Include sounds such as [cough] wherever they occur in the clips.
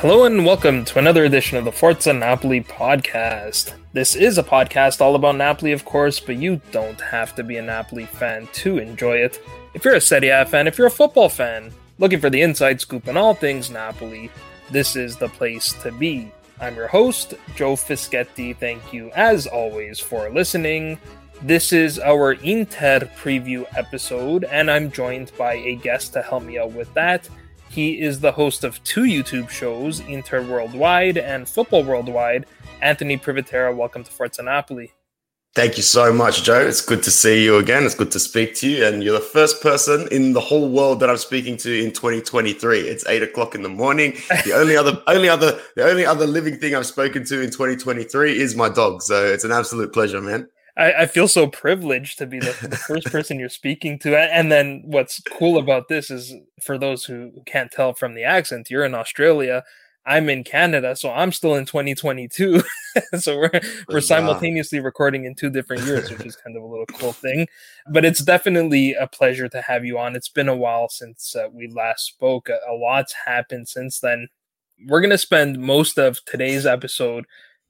Hello and welcome to another edition of the Forza Napoli podcast. This is a podcast all about Napoli, of course, but you don't have to be a Napoli fan to enjoy it. If you're a Serie A fan, if you're a football fan, looking for the inside scoop on all things Napoli, this is the place to be. I'm your host, Joe Fischetti. Thank you, as always, for listening. This is our Inter preview episode, and I'm joined by a guest to help me out with that. He is the host of two YouTube shows, Inter Worldwide and Football Worldwide. Anthony Privetera, welcome to Forza Napoli. Thank you so much, Joe. It's good to see you again. It's good to speak to you. And you're the first person in the whole world that I'm speaking to in 2023. It's eight o'clock in the morning. The only other, [laughs] only other, the only other living thing I've spoken to in 2023 is my dog. So it's an absolute pleasure, man. I, I feel so privileged to be the, the first [laughs] person you're speaking to. And then what's cool about this is for those who can't tell from the accent, you're in Australia. I'm in Canada, so I'm still in 2022. [laughs] so we're we're simultaneously recording in two different years, which is kind of a little cool thing. But it's definitely a pleasure to have you on. It's been a while since uh, we last spoke. A, a lot's happened since then. We're going to spend most of today's episode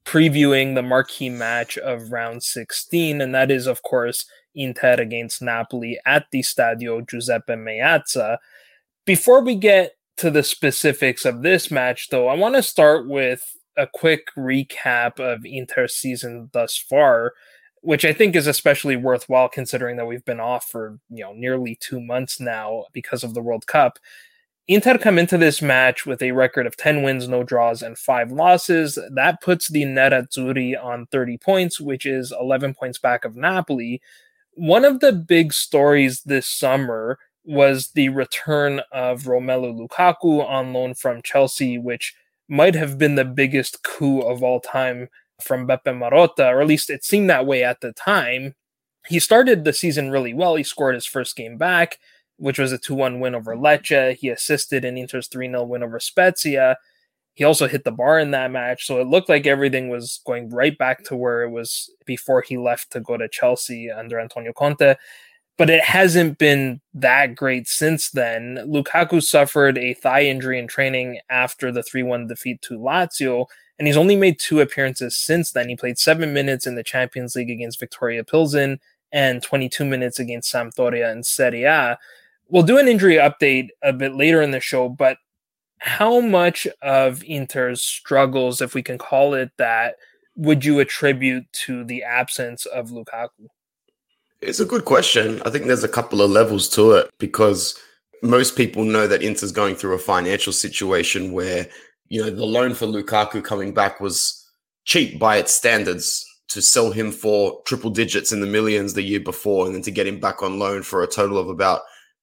previewing the marquee match of round 16, and that is, of course, Inter against Napoli at the Stadio Giuseppe Meazza. Before we get to the specifics of this match, though, I want to start with a quick recap of Inter's season thus far, which I think is especially worthwhile considering that we've been off for you know nearly two months now because of the World Cup. Inter come into this match with a record of 10 wins, no draws, and 5 losses. That puts the Nerazzurri on 30 points, which is 11 points back of Napoli. One of the big stories this summer was the return of Romelu Lukaku on loan from Chelsea, which might have been the biggest coup of all time from Beppe Marotta, or at least it seemed that way at the time. He started the season really well. He scored his first game back which was a 2 1 win over Lecce. He assisted in Inter's 3 0 win over Spezia. He also hit the bar in that match. So it looked like everything was going right back to where it was before he left to go to Chelsea under Antonio Conte. But it hasn't been that great since then. Lukaku suffered a thigh injury in training after the 3 1 defeat to Lazio, and he's only made two appearances since then. He played seven minutes in the Champions League against Viktoria Pilsen and 22 minutes against Sampdoria in Serie A. We'll do an injury update a bit later in the show, but how much of Inter's struggles, if we can call it that, would you attribute to the absence of Lukaku? It's a good question. I think there's a couple of levels to it because most people know that Inter's going through a financial situation where, you know, the loan for Lukaku coming back was cheap by its standards to sell him for triple digits in the millions the year before and then to get him back on loan for a total of about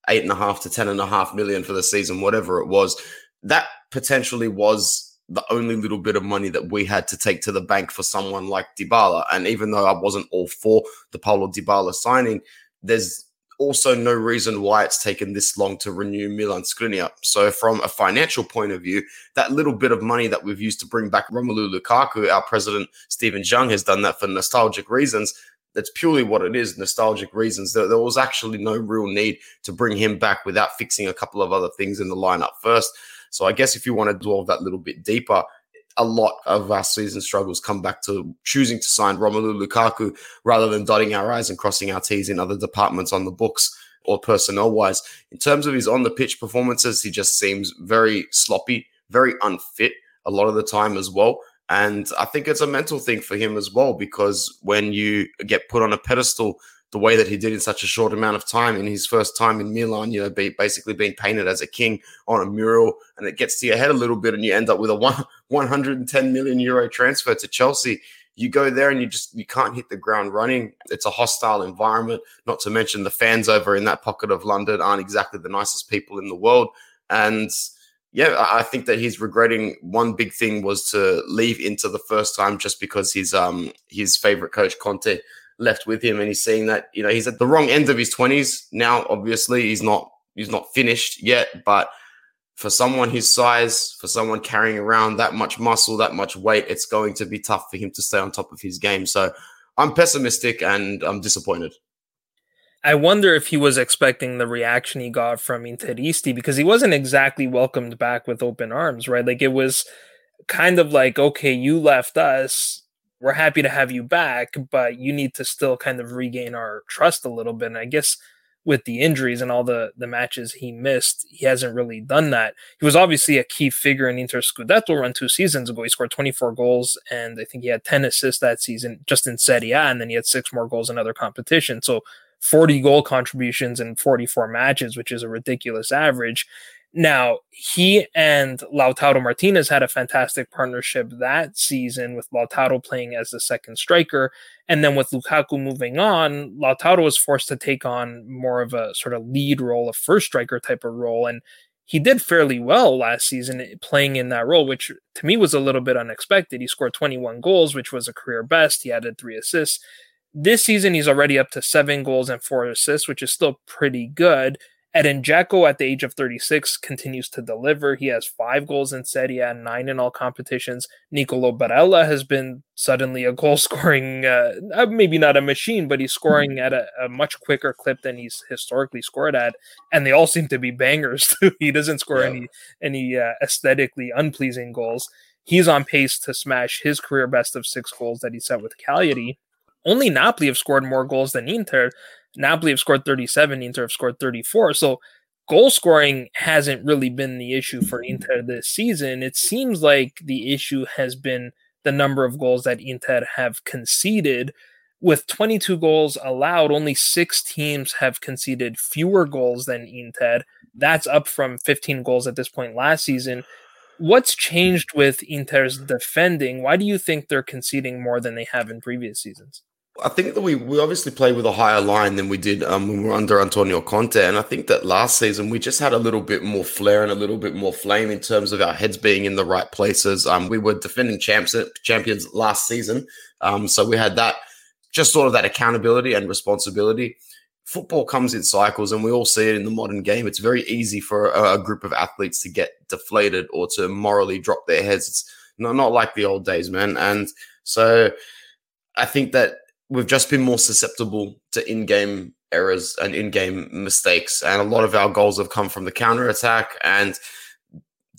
eight and a half to ten and a half million for the season, whatever it was. That potentially was the only little bit of money that we had to take to the bank for someone like Dybala. And even though I wasn't all for the Paulo Dybala signing, there's also no reason why it's taken this long to renew Milan Skriniar. So, from a financial point of view, that little bit of money that we've used to bring back Romelu Lukaku, our president Steven Zhang has done that for nostalgic reasons. That's purely what it is, nostalgic reasons. There, there was actually no real need to bring him back without fixing a couple of other things in the lineup first. So I guess if you want to delve that little bit deeper, a lot of our season struggles come back to choosing to sign Romelu Lukaku rather than dotting our I's and crossing our T's in other departments on the books or personnel wise. In terms of his on the pitch performances, he just seems very sloppy, very unfit a lot of the time as well. And I think it's a mental thing for him as well, because when you get put on a pedestal the way that he did in such a short amount of time in his first time in Milan, you know, be basically being painted as a king on a mural, and it gets to your head a little bit, and you end up with a one, [laughs] 110 million euro transfer to Chelsea. You go there and you just you can't hit the ground running. It's a hostile environment. Not to mention the fans over in that pocket of London aren't exactly the nicest people in the world. And yeah, I think that he's regretting one big thing was to leave Inter the first time just because his um his favorite coach Conte left with him, and he's seeing that you know he's at the wrong end of his twenties now. Obviously, he's not he's not finished yet, but for someone his size, for someone carrying around that much muscle, that much weight, it's going to be tough for him to stay on top of his game. So I'm pessimistic and I'm disappointed. I wonder if he was expecting the reaction he got from Interisti because he wasn't exactly welcomed back with open arms, right? Like it was kind of like, okay, you left us we're happy to have you back, but you need to still kind of regain our trust a little bit. And I guess with the injuries and all the the matches he missed, he hasn't really done that. He was obviously a key figure in Inter Scudetto run two seasons ago. He scored 24 goals and I think he had 10 assists that season just in Serie A, and then he had six more goals in other competitions. So 40 goal contributions in 44 matches, which is a ridiculous average. Now, he and Lautaro Martinez had a fantastic partnership that season with Lautaro playing as the second striker. And then with Lukaku moving on, Lautaro was forced to take on more of a sort of lead role, a first striker type of role. And he did fairly well last season playing in that role, which to me was a little bit unexpected. He scored 21 goals, which was a career best. He added three assists. This season, he's already up to seven goals and four assists, which is still pretty good. Edin Dzeko, at the age of 36, continues to deliver. He has five goals in Serie A, nine in all competitions. Nicolo Barella has been suddenly a goal scoring, [laughs] uh, uh, maybe not a machine, but he's scoring at a, a, much quicker clip than he's historically scored at. And they all seem to be bangers, [laughs] too. he doesn't score yeah. any, any uh, aesthetically unpleasing goals. He's on pace to smash his career best of six goals that he set with Cagliari. Only Napoli have scored more goals than Inter. Napoli have scored 37, Inter have scored 34. So goal scoring hasn't really been the issue for Inter this season. It seems like the issue has been the number of goals that Inter have conceded. With 22 goals allowed, only six teams have conceded fewer goals than Inter. That's up from 15 goals at this point last season. What's changed with Inter's defending? Why do you think they're conceding more than they have in previous seasons? I think that we, we obviously play with a higher line than we did um, when we were under Antonio Conte. And I think that last season we just had a little bit more flair and a little bit more flame in terms of our heads being in the right places. Um, we were defending champs, champions last season. Um, so we had that, just sort of that accountability and responsibility. Football comes in cycles and we all see it in the modern game. It's very easy for a, a group of athletes to get deflated or to morally drop their heads. It's not, not like the old days, man. And so I think that we've just been more susceptible to in-game errors and in-game mistakes, and a lot of our goals have come from the counter attack. And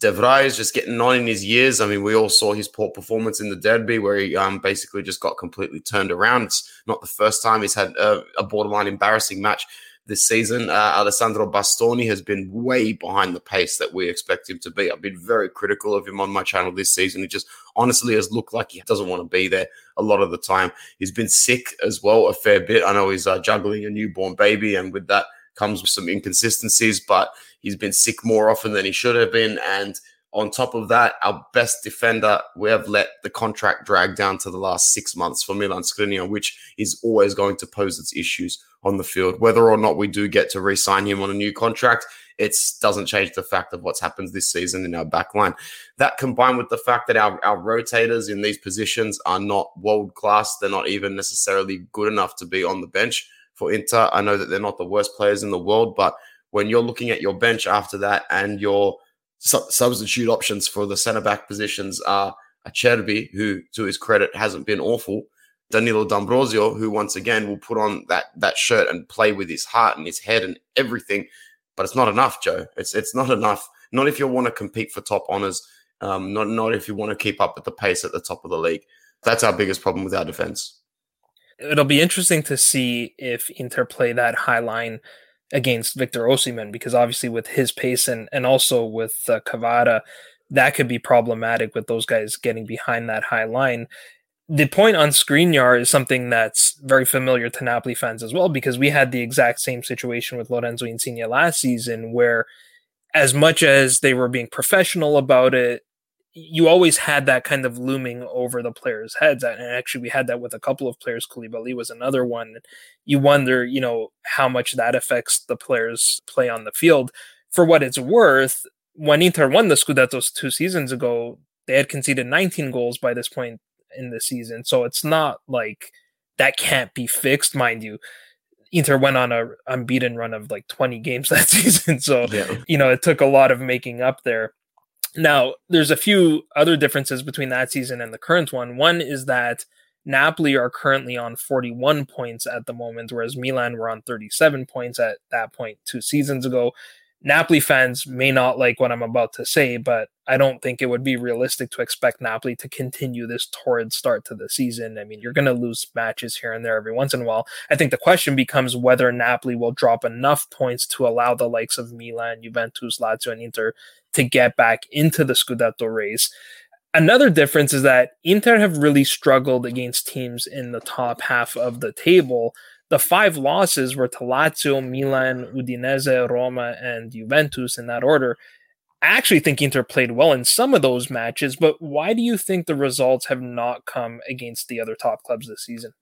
de Vrij is just getting on in his years. I mean, we all saw his poor performance in the derby, where he um, basically just got completely turned around. It's not the first time he's had a, a borderline embarrassing match this season. Uh, Alessandro Bastoni has been way behind the pace that we expect him to be. I've been very critical of him on my channel this season. He just honestly has looked like he doesn't want to be there a lot of the time. He's been sick as well a fair bit. I know he's uh, juggling a newborn baby, and with that comes with some inconsistencies, but he's been sick more often than he should have been. And on top of that, our best defender, we have let the contract drag down to the last six months for Milan Skriniar, which is always going to pose its issues on the field. Whether or not we do get to re-sign him on a new contract, it doesn't change the fact of what's happened this season in our backline. That combined with the fact that our, our rotators in these positions are not world class, they're not even necessarily good enough to be on the bench for Inter. I know that they're not the worst players in the world, but when you're looking at your bench after that and your su- substitute options for the centre back positions are Acerbi, who to his credit hasn't been awful, Danilo D'Ambrosio, who once again will put on that that shirt and play with his heart and his head and everything but it's not enough, Joe. It's it's not enough. Not if you want to compete for top honors. Um, not not if you want to keep up with the pace at the top of the league. That's our biggest problem with our defense. It'll be interesting to see if Inter play that high line against Victor Osimhen because obviously with his pace and and also with uh, Kvara, that could be problematic with those guys getting behind that high line. The point on Skriniar is something that's very familiar to Napoli fans as well, because we had the exact same situation with Lorenzo Insigne last season, where as much as they were being professional about it, you always had that kind of looming over the players' heads. And actually, we had that with a couple of players. Koulibaly was another one. You wonder, you know, how much that affects the players' play on the field. For what it's worth, when Inter won the Scudettos two seasons ago, they had conceded 19 goals by this point in the season. So it's not like that can't be fixed, mind you. Inter went on a unbeaten run of like 20 games [laughs] that season. So, yeah. you know, it took a lot of making up there. Now, there's a few other differences between that season and the current one. One is that Napoli are currently on 41 points at the moment, whereas Milan were on 37 points at that point two seasons ago. Napoli fans may not like what I'm about to say, but I don't think it would be realistic to expect Napoli to continue this torrid start to the season. I mean, you're going to lose matches here and there every once in a while. I think the question becomes whether Napoli will drop enough points to allow the likes of Milan, Juventus, Lazio, and Inter to get back into the Scudetto race. Another difference is that Inter have really struggled against teams in the top half of the table the five losses were to Lazio, Milan, Udinese, Roma, and Juventus in that order. I actually think Inter played well in some of those matches, but why do you think the results have not come against the other top clubs this season?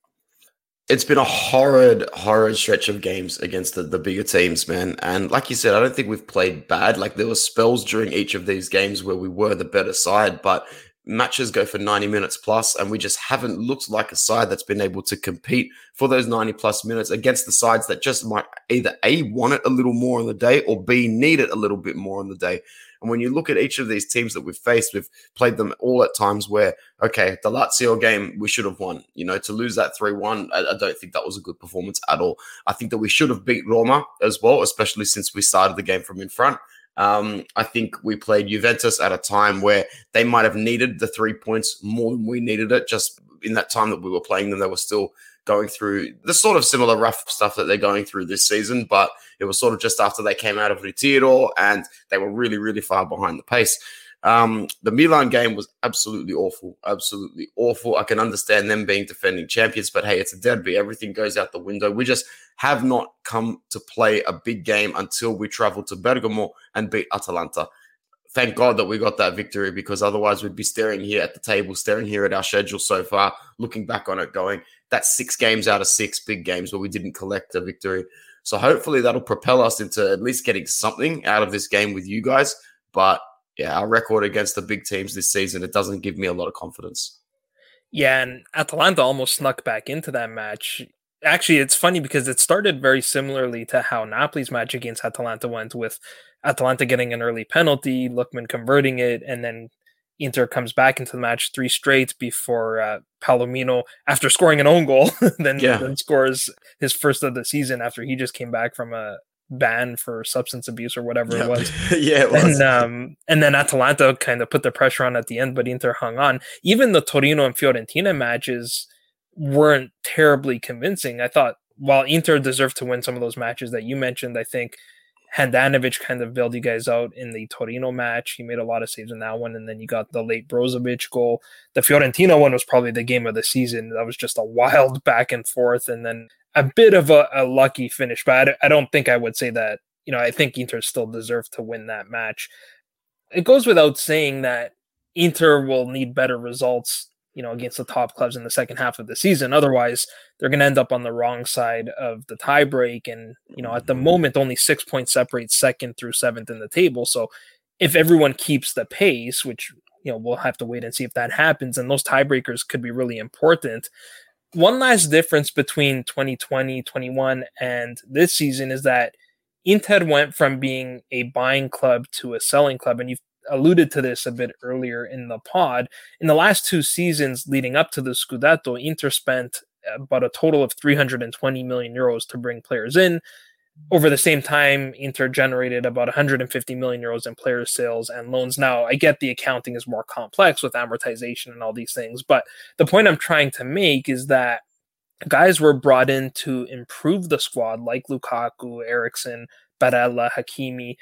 It's been a horrid, horrid stretch of games against the, the bigger teams, man. And like you said, I don't think we've played bad. Like there were spells during each of these games where we were the better side, but matches go for 90 minutes plus, and we just haven't looked like a side that's been able to compete for those 90 plus minutes against the sides that just might either A, want it a little more on the day, or B, need it a little bit more on the day. And when you look at each of these teams that we've faced, we've played them all at times where, okay, the Lazio game, we should have won. You know, to lose that 3 1, I, I, don't think that was a good performance at all. I think that we should have beat Roma as well, especially since we started the game from in front. Um, I think we played Juventus at a time where they might have needed the three points more than we needed it. Just in that time that we were playing them, they were still going through the sort of similar rough stuff that they're going through this season. But it was sort of just after they came out of ritiro and they were really, really far behind the pace. Um, the Milan game was absolutely awful, absolutely awful. I can understand them being defending champions, but hey, it's a derby. Everything goes out the window. We just have not come to play a big game until we travel to Bergamo and beat Atalanta. Thank God that we got that victory because otherwise we'd be staring here at the table, staring here at our schedule so far, looking back on it, going, that's six games out of six big games where we didn't collect a victory. So hopefully that'll propel us into at least getting something out of this game with you guys. But yeah, our record against the big teams this season, it doesn't give me a lot of confidence. Yeah, and Atalanta almost snuck back into that match. Actually, it's funny because it started very similarly to how Napoli's match against Atalanta went, with Atalanta getting an early penalty, Lookman converting it, and then Inter comes back into the match three straight before uh, Palomino, after scoring an own goal, [laughs] then, yeah. then scores his first of the season after he just came back from a ban for substance abuse or whatever it was. [laughs] yeah, it was. And, um, and then Atalanta kind of put the pressure on at the end, but Inter hung on. Even the Torino and Fiorentina matches weren't terribly convincing. I thought while Inter deserved to win some of those matches that you mentioned, I think Handanovic kind of bailed you guys out in the Torino match. He made a lot of saves in that one, and then you got the late Brozovic goal. The Fiorentina one was probably the game of the season. That was just a wild [laughs] back and forth, and then a bit of a, a lucky finish, but I, I, don't think I would say that. You know, I think Inter still deserved to win that match. it goes without saying that Inter will need better results, you know, against the top clubs in the second half of the season. Otherwise, they're going to end up on the wrong side of the tiebreak. And, you know, at the moment, only six points separate second through seventh in the table. So if everyone keeps the pace, which, you know, we'll have to wait and see if that happens, and those tiebreakers could be really important. One last difference between 2020, 21, and this season is that Inter went from being a buying club to a selling club. And you've alluded to this a bit earlier in the pod. In the last two seasons leading up to the Scudetto, Inter spent uh, about a total of 320 million euros to bring players in. Over the same time, Inter generated about 150 million euros in player sales and loans. Now, I get the accounting is more complex with amortization and all these things, but the point I'm trying to make is that guys were brought in to improve the squad, like Lukaku, Eriksen, Barella, Hakimi,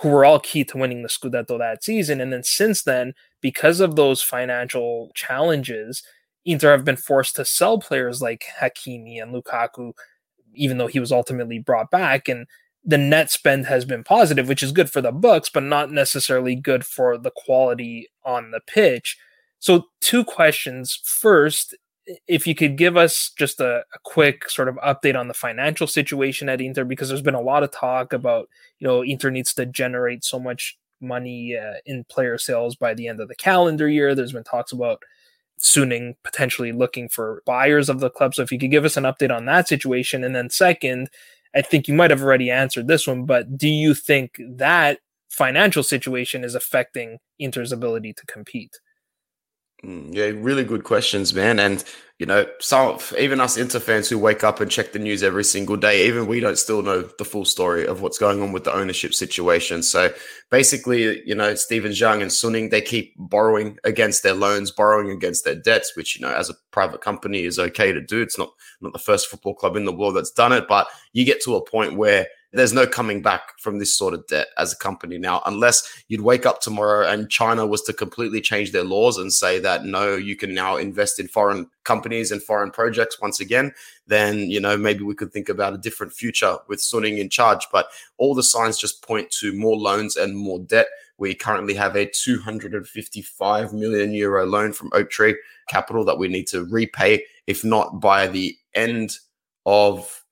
who were all key to winning the Scudetto that season. And then since then, because of those financial challenges, Inter have been forced to sell players like Hakimi and Lukaku, even though he was ultimately brought back. And the net spend has been positive, which is good for the books, but not necessarily good for the quality on the pitch. So, two questions. First, if you could give us just a, a, quick sort of update on the financial situation at Inter, because there's been a lot of talk about, you know, Inter needs to generate so much money uh, in player sales by the end of the calendar year. There's been talks about Suning potentially looking for buyers of the club. So if you could give us an update on that situation. And then second, I think you might have already answered this one, but do you think that financial situation is affecting Inter's ability to compete? Mm, yeah, really good questions, man. And you know, some even us Inter fans who wake up and check the news every single day, even we don't still know the full story of what's going on with the ownership situation. So basically, you know, Steven Zhang and Suning, they keep borrowing against their loans, borrowing against their debts, which you know, as a private company is okay to do. It's not not the first football club in the world that's done it, but you get to a point where there's no coming back from this sort of debt as a company now, unless you'd wake up tomorrow and China was to completely change their laws and say that no, you can now invest in foreign companies and foreign projects once again, then you know maybe we could think about a different future with Suning in charge. But all the signs just point to more loans and more debt. We currently have a 255 million euro loan from Oaktree Capital that we need to repay, if not by the end of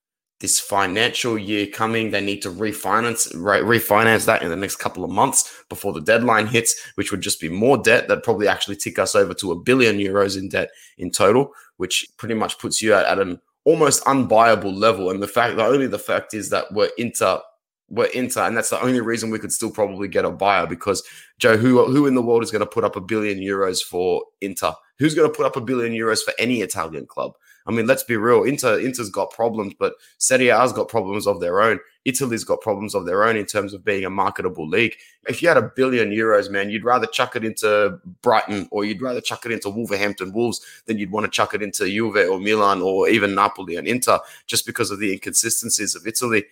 this financial year coming. They need to refinance re- refinance that in the next couple of months before the deadline hits, which would just be more debt that probably actually tick us over to a billion euros in debt in total, which pretty much puts you at, at an almost unbuyable level. And the fact, the only the fact is that we're into we're Inter, and that's the only reason we could still probably get a buyer because Joe, who who in the world is going to put up a billion euros for Inter? Who's going to put up a billion euros for any Italian club? I mean, let's be real. Inter Inter's got problems, but Serie A's got problems of their own. Italy's got problems of their own in terms of being a marketable league. If you had a billion euros, man, you'd rather chuck it into Brighton or you'd rather chuck it into Wolverhampton Wolves than you'd want to chuck it into Juve or Milan or even Napoli and Inter just because of the inconsistencies of Italy.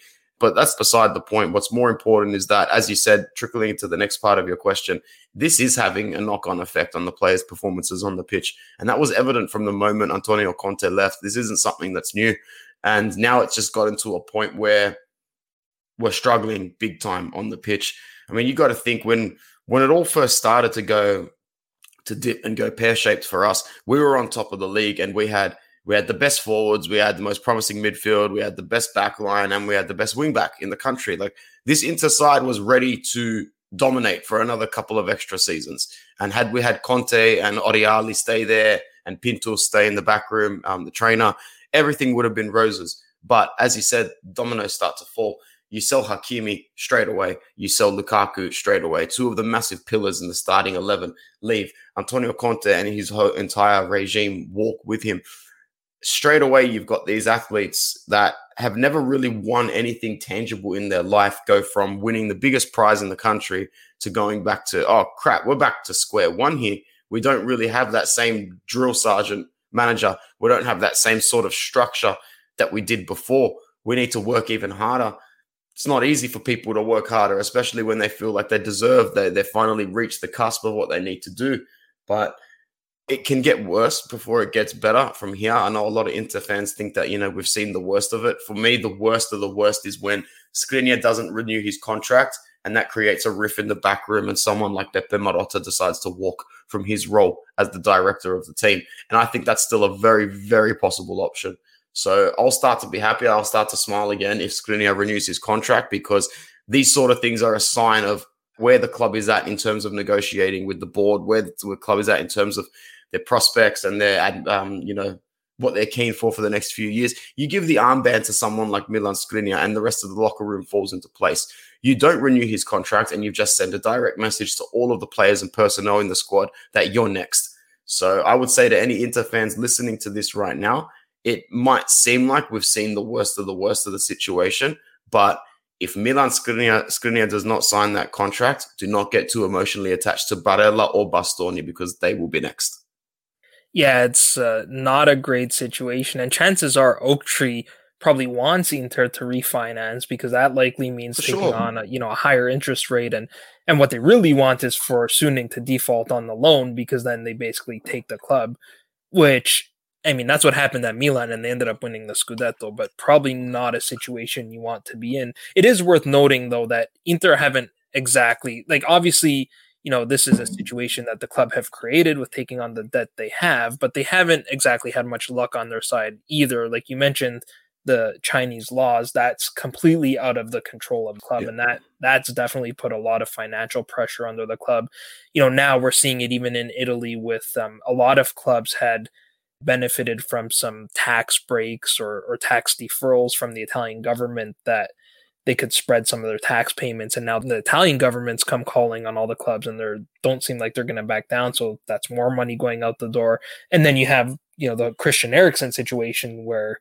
But that's beside the point. What's more important is that, as you said, trickling into the next part of your question, this is having a knock on effect on the players' performances on the pitch. And that was evident from the moment Antonio Conte left. This isn't something that's new. And now it's just gotten to a point where we're struggling big time on the pitch. I mean, you got to think when when it all first started to go to dip and go pear shaped for us, we were on top of the league and we had we had the best forwards, we had the most promising midfield, we had the best back line, and we had the best wing back in the country. Like this Inter side was ready to dominate for another couple of extra seasons. And had we had Conte and Oriali stay there and Pintus stay in the back room, um, the trainer, everything would have been roses. But as you said, dominoes start to fall. You sell Hakimi straight away. You sell Lukaku straight away. Two of the massive pillars in the starting 11 leave. Antonio Conte and his entire regime walk with him straight away you've got these athletes that have never really won anything tangible in their life go from winning the biggest prize in the country to going back to oh crap we're back to square one here. We don't really have that same drill sergeant manager. We don't have that same sort of structure that we did before. We need to work even harder. It's not easy for people to work harder especially when they feel like they deserve they they finally reached the cusp of what they need to do. But it can get worse before it gets better from here. I know a lot of Inter fans think that, you know, we've seen the worst of it. For me, the worst of the worst is when Skriniar doesn't renew his contract and that creates a riff in the back room, and someone like Beppe Marotta decides to walk from his role as the director of the team. And I think that's still a very, very possible option. So I'll start to be happy. I'll start to smile again if Skriniar renews his contract because these sort of things are a sign of where the club is at in terms of negotiating with the board, where the club is at in terms of their prospects and their, um, you know, what they're keen for for the next few years. You give the armband to someone like Milan Skriniar, and the rest of the locker room falls into place. You don't renew his contract, and you've just sent a direct message to all of the players and personnel in the squad that you're next. So I would say to any Inter fans listening to this right now, it might seem like we've seen the worst of the worst of the situation, but if Milan Skriniar, Skriniar does not sign that contract, do not get too emotionally attached to Barella or Bastoni because they will be next. Yeah, it's uh, not a great situation. And chances are Oaktree probably wants Inter to refinance because that likely means for taking sure. on a, you know a higher interest rate and and what they really want is for Suning to default on the loan because then they basically take the club, which I mean, that's what happened at Milan, and they ended up winning the Scudetto, but probably not a situation you want to be in. It is worth noting, though, that Inter haven't exactly, like, obviously, you know, this is a situation that the club have created with taking on the debt they have, but they haven't exactly had much luck on their side either. Like you mentioned, the Chinese laws, that's completely out of the control of the club. Yeah. And that that's definitely put a lot of financial pressure under the club. You know, now we're seeing it even in Italy with um, a lot of clubs had benefited from some tax breaks or, or tax deferrals from the Italian government that they could spread some of their tax payments. And now the Italian government's come calling on all the clubs and they don't seem like they're going to back down. So that's more money going out the door. And then you have you know the Christian Eriksen situation where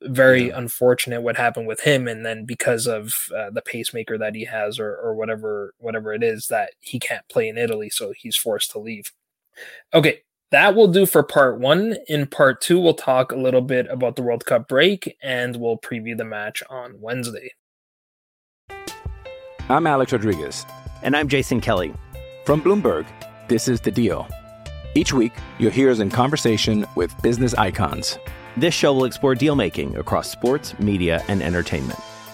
very yeah. unfortunate what happened with him. And then because of uh, the pacemaker that he has or or whatever whatever it is that he can't play in Italy so he's forced to leave. Okay that will do for part one. In part two, we'll talk a little bit about the World Cup break and we'll preview the match on Wednesday. I'm Alex Rodriguez. And I'm Jason Kelly. From Bloomberg, this is The Deal. Each week, you'll hear us in conversation with business icons. This show will explore deal making across sports, media, and entertainment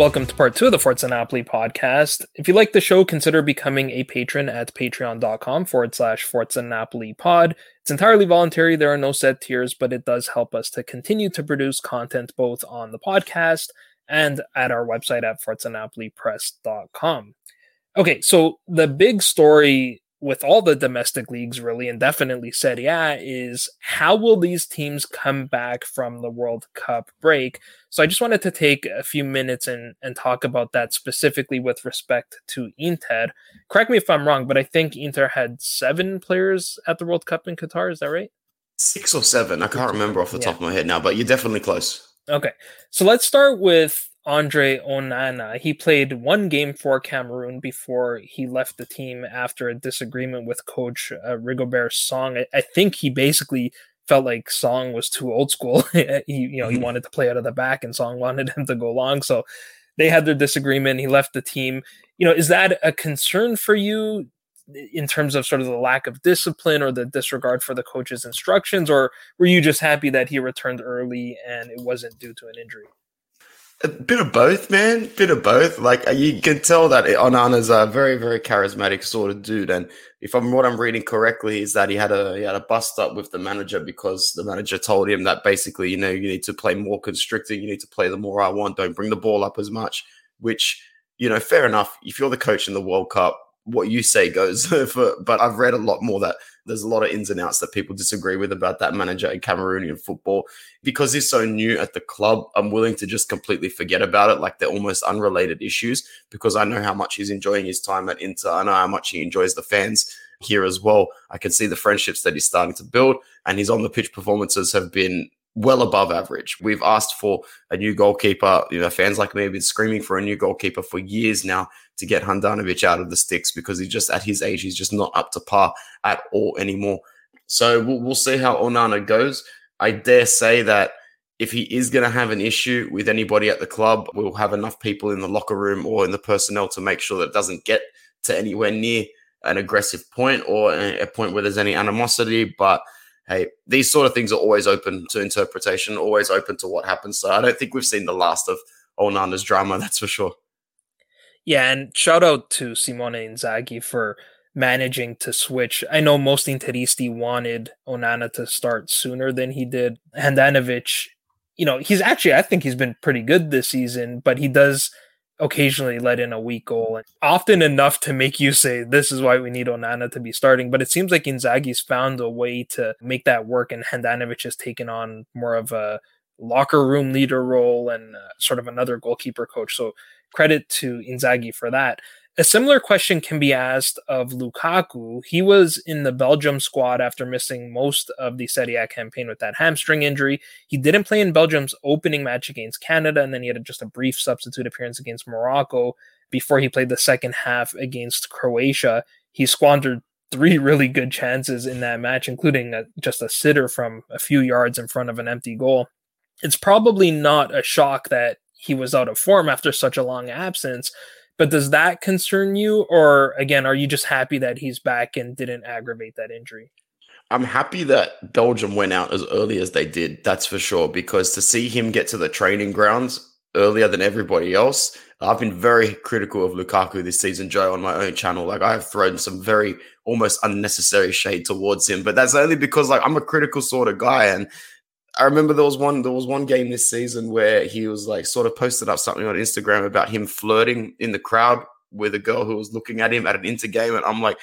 Welcome to part two of the Forza Napoli podcast. If you like the show, consider becoming a patron at patreon.com forward slash Forza Napoli pod. It's entirely voluntary. There are no set tiers, but it does help us to continue to produce content both on the podcast and at our website at forzanapolipress.com. Okay, so the big story with all the domestic leagues really and definitely Serie A is how will these teams come back from the World Cup break? So I just wanted to take a few minutes and, and talk about that specifically with respect to Inter. Correct me if I'm wrong, but I think Inter had seven players at the World Cup in Qatar. Is that right? Six or seven. I can't remember off the yeah. top of my head now, but you're definitely close. Okay. So let's start with Andre Onana. He played one game for Cameroon before he left the team after a disagreement with coach uh, Rigobert Song. I, I, think he basically felt like Song was too old school. [laughs] he, you know, he mm-hmm. wanted to play out of the back, and Song [laughs] wanted him to go long. So they had their disagreement. He left the team. You know, is that a concern for you? in terms of sort of the lack of discipline or the disregard for the coach's instructions or were you just happy that he returned early and it wasn't due to an injury a bit of both, man. Bit of both. Like uh, you can tell that Onana's a very, very charismatic sort of dude. And if I'm what I'm reading correctly, is that he had a he had a bust up with the manager because the manager told him that basically, you know, you need to play more constricting. You need to play the more I want. Don't bring the ball up as much. Which you know, fair enough. If you're the coach in the World Cup, what you say goes. [laughs] for, but I've read a lot more that there's a lot of ins and outs that people disagree with about that manager in Cameroonian football. Because he's so new at the club, I'm willing to just completely forget about it, like they're almost unrelated issues, because I know how much he's enjoying his time at Inter. I know how much he enjoys the fans here as well. I can see the friendships that he's starting to build, and his on the pitch performances have been well above average. We've asked for a new goalkeeper. You know, fans like me have been screaming for a new goalkeeper for years now to get Handanovic out of the sticks because he's just at his age, he's just not up to par at all anymore. So we'll, we'll see how Onana goes. I dare say that if he is going to have an issue with anybody at the club, we'll have enough people in the locker room or in the personnel to make sure that it doesn't get to anywhere near an aggressive point or a point where there's any animosity. But hey, these sort of things are always open to interpretation, always open to what happens. So I don't think we've seen the last of Onana's drama, that's for sure. Yeah, and shout out to Simone Inzaghi for managing to switch. I know most Interisti wanted Onana to start sooner than he did. Handanovic, you know, he's actually I think he's been pretty good this season, but he does occasionally let in a weak goal and often enough to make you say this is why we need Onana to be starting. But it seems like Inzaghi's found a way to make that work, and Handanovic has taken on more of a locker room leader role and uh, sort of another goalkeeper coach. So credit to Inzaghi for that. A similar question can be asked of Lukaku. He was in the Belgium squad after missing most of the Serie A campaign with that hamstring injury. He didn't play in Belgium's opening match against Canada, and then he had just a brief substitute appearance against Morocco before he played the second half against Croatia. He squandered three [laughs] really good chances in that match, including a, just a sitter from a few yards in front of an empty goal. It's probably not a shock that he was out of form after such a long absence but does that concern you, or again, are you just happy that he's back and didn't aggravate that injury? I'm happy that Belgium went out as early as they did. That's for sure. Because to see him get to the training grounds earlier than everybody else, I've been very critical of Lukaku this season, Joe, on my own channel. Like I have thrown some very almost unnecessary shade towards him, but that's only because like I'm a critical sort of guy, and I remember there was one there was one game this season where he was like sort of posted up something on Instagram about him flirting in the crowd with a girl who was looking at him at an inter game, and I'm like,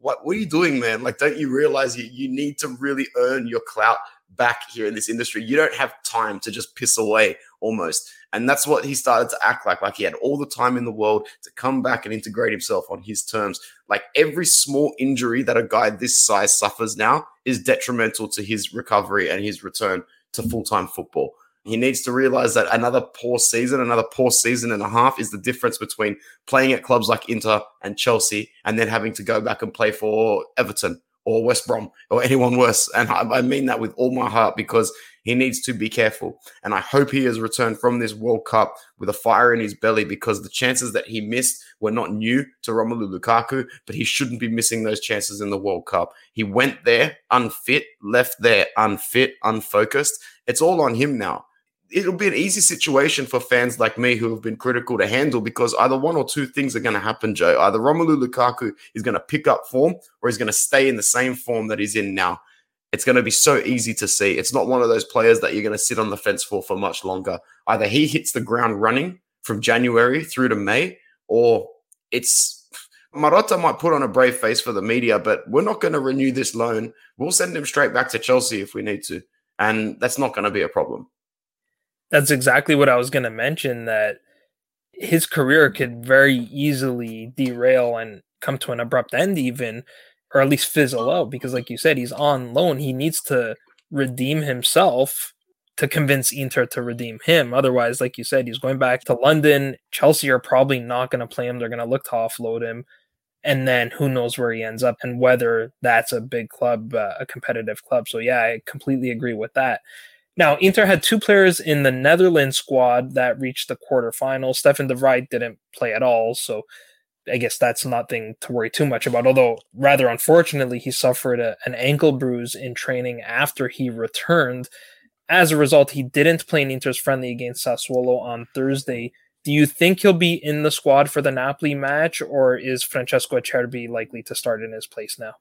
what what are you doing, man? Like, don't you realize you, you need to really earn your clout back here in this industry? You don't have time to just piss away almost. And that's what he started to act like. Like he had all the time in the world to come back and integrate himself on his terms. Like every small injury that a guy this size suffers now is detrimental to his recovery and his return to full time football. He needs to realize that another poor season, another poor season and a half is the difference between playing at clubs like Inter and Chelsea and then having to go back and play for Everton or West Brom or anyone worse. And I, I mean that with all my heart because he needs to be careful. And I hope he has returned from this World Cup with a fire in his belly because the chances that he missed were not new to Romelu Lukaku, but he shouldn't be missing those chances in the World Cup. He went there unfit, left there unfit, unfocused. It's all on him now it'll be an easy situation for fans like me who have been critical to handle because either one or two things are going to happen, Joe. Either Romelu Lukaku is going to pick up form or he's going to stay in the same form that he's in now it's going to be so easy to see. It's not one of those players that you're going to sit on the fence for for much longer. Either he hits the ground running from January through to May, or it's Marotta might put on a brave face for the media, but we're not going to renew this loan. We'll send him straight back to Chelsea if we need to. And that's not going to be a problem. That's exactly what I was going to mention that his career could very easily derail and come to an abrupt end, even or at least fizzle out because like you said he's on loan. He needs to redeem himself to convince Inter to redeem him. Otherwise like you said he's going back to London. Chelsea are probably not going to play him. They're going to look to offload him. And then who knows where he ends up and whether that's a big club uh, a competitive club. So yeah I completely agree with that now, Inter had two players in the Netherlands squad that reached the quarterfinals. Stefan de Vrij didn't play at all, so I guess that's nothing to worry too much about. Although, rather unfortunately, he suffered a, an ankle bruise in training after he returned. As a result, he didn't play in Inter's friendly against Sassuolo on Thursday. Do you think he'll be in the squad for the Napoli match, or is Francesco Acerbi likely to start in his place now?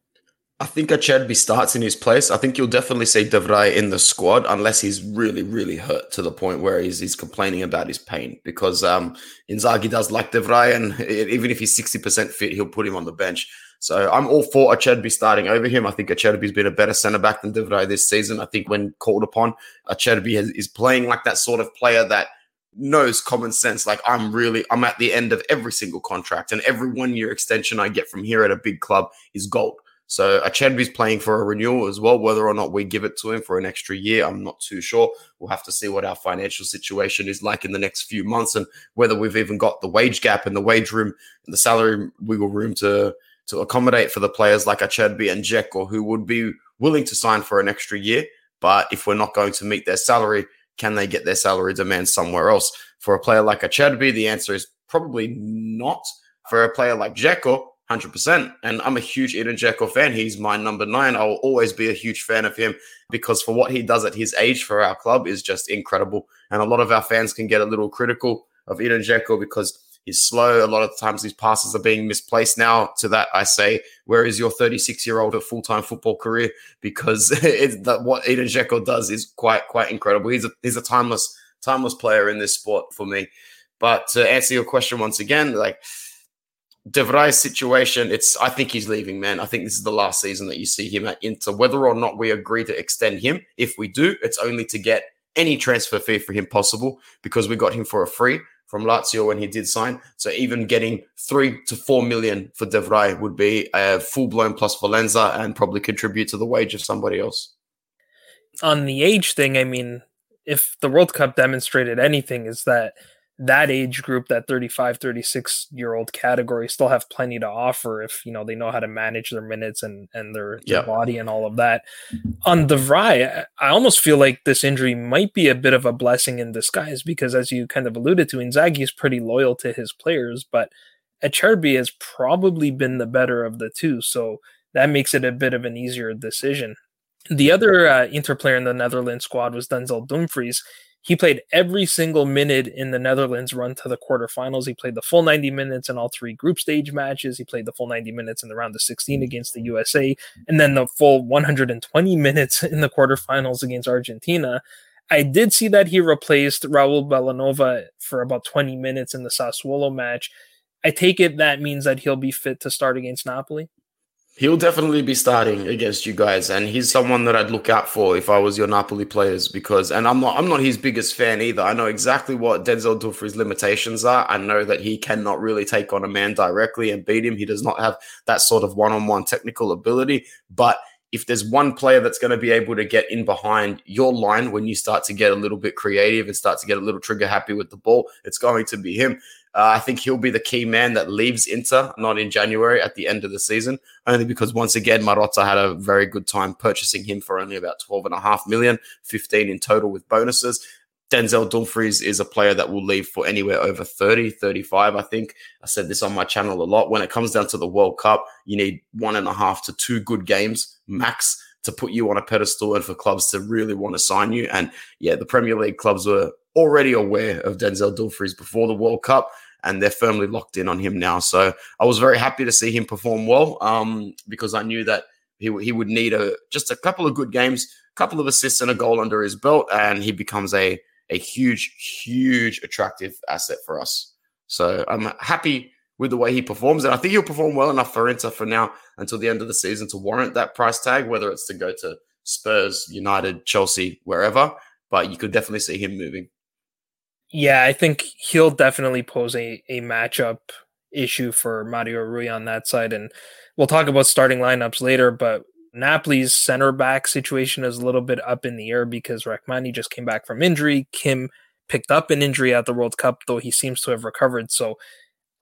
I think Acerbi starts in his place. I think you'll definitely see de Vrij in the squad unless he's really, really hurt to the point where he's, he's complaining about his pain. Because um, Inzaghi does like de Vrij, and [laughs] even if he's 60% fit, he'll put him on the bench. So I'm all for Acerbi starting over him. I think Acerbi's been a better centre back than de Vrij this season. I think when called upon, Acerbi is playing like that sort of player that knows common sense. Like I'm really, I'm at the end of every single contract, and every one year extension I get from here at a big club is gold. So Acerbi's playing for a renewal as well. Whether or not we give it to him for an extra year, I'm not too sure. We'll have to see what our financial situation is like in the next few months and whether we've even got the wage gap and the wage room and the salary wiggle room to to accommodate for the players like Acerbi and Dzeko who would be willing to sign for an extra year. But if we're not going to meet their salary, can they get their salary demands somewhere else? For a player like Acerbi, the answer is probably not. For a player like Dzeko, 100%. And I'm a huge Edin Dzeko fan. He's my number nine. I will always be a huge fan of him because for what he does at his age for our club is just incredible. And a lot of our fans can get a little critical of Edin Dzeko because he's slow. A lot of times these passes are being misplaced. Now, to that, I say, where is your 36 year old at full time football career? Because [laughs] that what Edin Dzeko does is quite quite incredible. He's a he's a timeless timeless player in this sport for me. But to answer your question once again, like De Vrij's situation, it's I think he's leaving, man. I think this is the last season that you see him at Inter. Whether or not we agree to extend him, if we do, it's only to get any transfer fee for him possible because we got him for a free from Lazio when he did sign. So even getting three to four million for De Vrij would be a full blown plusvalenza and probably contribute to the wage of somebody else. On the age thing, I mean, if the World Cup demonstrated anything, is that that age group, that 35, 36 year old category, still have plenty to offer if you know they know how to manage their minutes and and their, their body and all of that. On De Vrij, I almost feel like this injury might be a bit of a blessing in disguise because, as you kind of alluded to, Inzaghi is pretty loyal to his players, but Acerbi has probably been the better of the two, so that makes it a bit of an easier decision. The other uh, Inter player in the Netherlands squad was Denzel Dumfries he played every single minute in the Netherlands run to the quarterfinals. He played the full 90 minutes in all three group stage matches. He played the full 90 minutes in the round of 16 against the USA, and then the full 120 minutes in the quarterfinals against Argentina. I did see that he replaced Raul Bellanova for about 20 minutes in the Sassuolo match. I take it that means that he'll be fit to start against Napoli. He'll definitely be starting against you guys, and he's someone that I'd look out for if I was your Napoli players. Because, and I'm not, I'm not his biggest fan either. I know exactly what Denzel Dumfries' limitations are. I know that he cannot really take on a man directly and beat him. He does not have that sort of one-on-one technical ability. But if there's one player that's going to be able to get in behind your line when you start to get a little bit creative and start to get a little trigger happy with the ball, it's going to be him. Uh, I think he'll be the key man that leaves Inter, not in January at the end of the season, only because once again, Marotta had a very good time purchasing him for only about 12 and a half million, 15 in total with bonuses. Denzel Dumfries is a player that will leave for anywhere over 30, 35. I think I said this on my channel a lot. When it comes down to the World Cup, you need one and a half to two good games max to put you on a pedestal and for clubs to really want to sign you. And yeah, the Premier League clubs were already aware of Denzel Dumfries before the World Cup and they're firmly locked in on him now. So I was very happy to see him perform well um, because I knew that he, he would need a just a couple of good games, a couple of assists and a goal under his belt, and he becomes a a huge, huge attractive asset for us. So I'm happy with the way he performs, and I think he'll perform well enough for Inter for now until the end of the season to warrant that price tag, whether it's to go to Spurs, United, Chelsea, wherever. But you could definitely see him moving. Yeah, I think he'll definitely pose a, a matchup issue for Mario Rui on that side. And we'll talk about starting lineups later, but Napoli's center back situation is a little bit up in the air because Rrahmani just came back from injury. Kim picked up an injury at the World Cup, though he seems to have recovered. So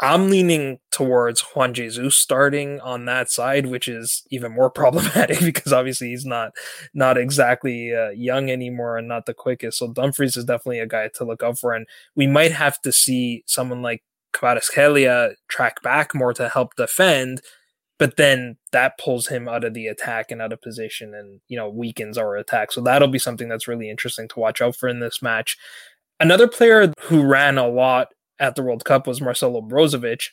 I'm leaning towards Juan Jesus starting on that side, which is even more [laughs] problematic because obviously he's not not exactly uh, young anymore and not the quickest. So Dumfries is definitely a guy to look out for, and we might have to see someone like Kvaratskhelia track back more to help defend, but then that pulls him out of the attack and out of position, and you know weakens our attack. So that'll be something that's really interesting to watch out for in this match. Another player who ran a lot at the World Cup was Marcelo Brozovic,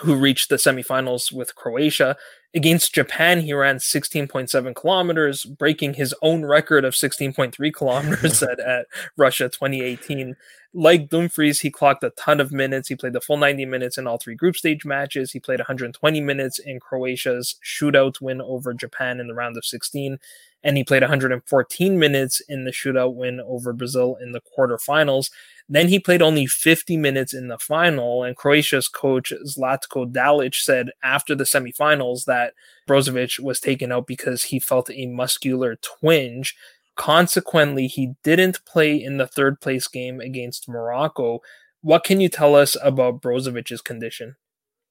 who reached the semifinals with Croatia. Against Japan, he ran 16.7 kilometers, breaking his own record of 16.3 [laughs] kilometers at, at Russia 2018. Like Dumfries, he clocked a ton of minutes. He played the full 90 minutes in all three group stage matches. He played 120 minutes in Croatia's shootout win over Japan in the round of 16 and he played 114 minutes in the shootout win over Brazil in the quarterfinals. Then he played only 50 minutes in the final, and Croatia's coach Zlatko Dalic said after the semifinals that Brozovic was taken out because he felt a muscular twinge. Consequently, he didn't play in the third place game against Morocco. What can you tell us about Brozovic's condition?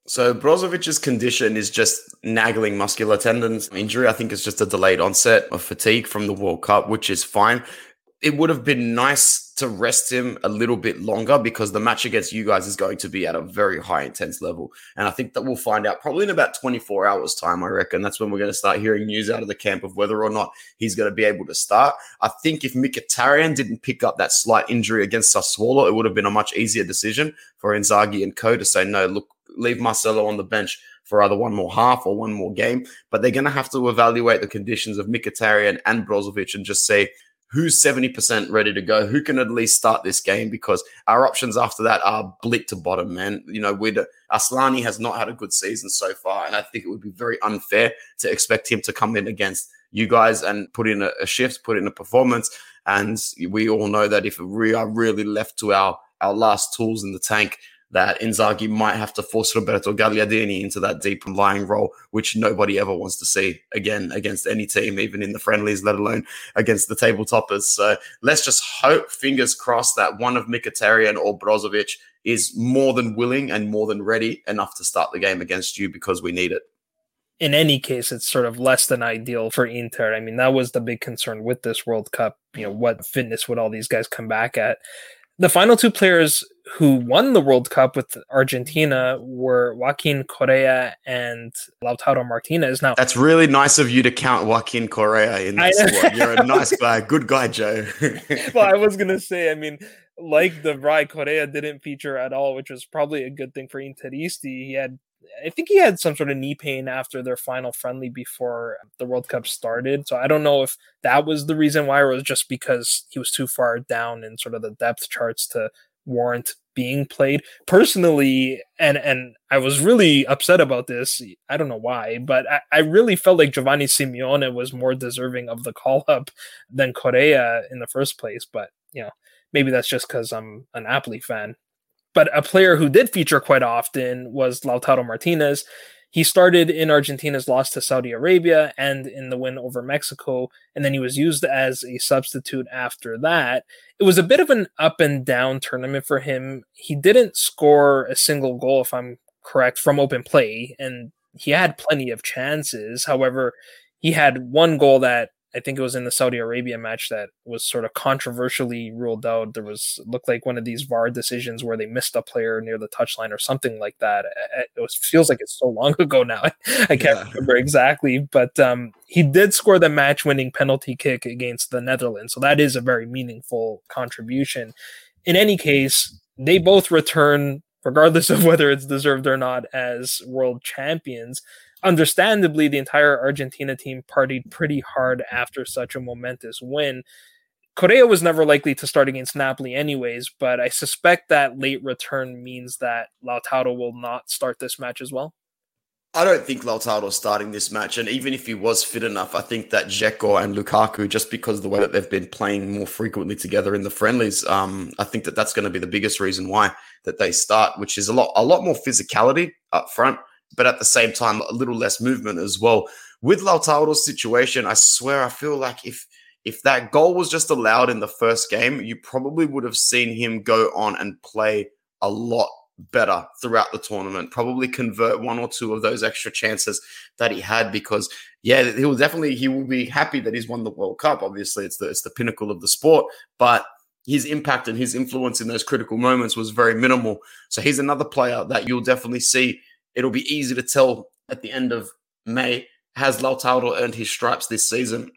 So Brozovic's condition is just nagging muscular tendons injury. I think it's just a delayed onset of fatigue from the World Cup, which is fine. It would have been nice to rest him a little bit longer because the match against you guys is going to be at a very high intense level. And I think that we'll find out probably in about 24 hours' time, I reckon. That's when we're going to start hearing news out of the camp of whether or not he's going to be able to start. I think if Mkhitaryan didn't pick up that slight injury against Sassuolo, it would have been a much easier decision for Inzaghi and co to say, no, look, leave Marcelo on the bench for either one more half or one more game. But they're going to have to evaluate the conditions of Mkhitaryan and Brozovic and just say, who's 70% ready to go, who can at least start this game because our options after that are blit to bottom, man. You know, with Asllani has not had a good season so far, and I think it would be very unfair to expect him to come in against you guys and put in a, a shift, put in a performance. And we all know that if we are really left to our our last tools in the tank, that Inzaghi might have to force Roberto Gagliardini into that deep and lying role, which nobody ever wants to see again against any team, even in the friendlies, let alone against the table toppers. So let's just hope, fingers crossed, that one of Mkhitaryan or Brozovic is more than willing and more than ready enough to start the game against you because we need it. In any case, it's sort of less than ideal for Inter. I mean, that was the big concern with this World Cup. You know, what fitness would all these guys come back at? The final two players who won the World Cup with Argentina were Joaquin Correa and Lautaro Martinez. Now, that's really nice of you to count Joaquin Correa in this squad. You're a [laughs] nice guy, good guy, Joe. [laughs] well, I was gonna say, I mean, like the Rai Correa didn't feature at all, which was probably a good thing for Interisti. He had I think he had some sort of knee pain after their final friendly before the World Cup started. So I don't know if that was the reason why, or was just because he was too far down in sort of the depth charts to warrant being played. Personally, and and I was really upset about this. I don't know why, but I, I really felt like Giovanni Simeone was more deserving of the call up than Correa in the first place. But you know, maybe that's just because I'm an Napoli fan. But a player who did feature quite often was Lautaro Martinez. He started in Argentina's loss to Saudi Arabia and in the win over Mexico, and then he was used as a substitute after that. It was a bit of an up and down tournament for him. He didn't score a single goal, if I'm correct, from open play, and he had plenty of chances. However, he had one goal that I think it was in the Saudi Arabia match that was sort of controversially ruled out. There was looked like one of these VAR decisions where they missed a player near the touchline or something like that. It was, feels like it's so long [laughs] ago now. I can't yeah. remember exactly, but um, he did score the match-winning penalty kick against the Netherlands, so that is a very meaningful contribution. In any case, they both return, regardless of [laughs] whether it's deserved or not, as world champions understandably, the entire Argentina team partied pretty hard after such a momentous win. Correa was never likely to start against Napoli, anyways, but I suspect that late return means that Lautaro will not start this match as well. I don't think Lautaro's starting this match, and even if he was fit enough, I think that Dzeko and Lukaku, just because of the way that they've been playing more frequently together in the friendlies, um, I think that that's going to be the biggest reason why that they start, which is a lot, a lot more physicality up front but at the same time, a little less movement as well. With Lautaro's situation, I swear, I feel like if if that goal was just allowed in the first game, you probably would have seen him go on and play a lot better throughout the tournament. Probably convert one or two of those extra chances that he had because yeah, he will definitely he will be happy that he's won the World Cup. Obviously, it's the it's the pinnacle of the sport, but his impact and his influence in those critical moments was very minimal. So he's another player that you'll definitely see it'll be easy to tell at the end of May has Lautaro earned his stripes this season.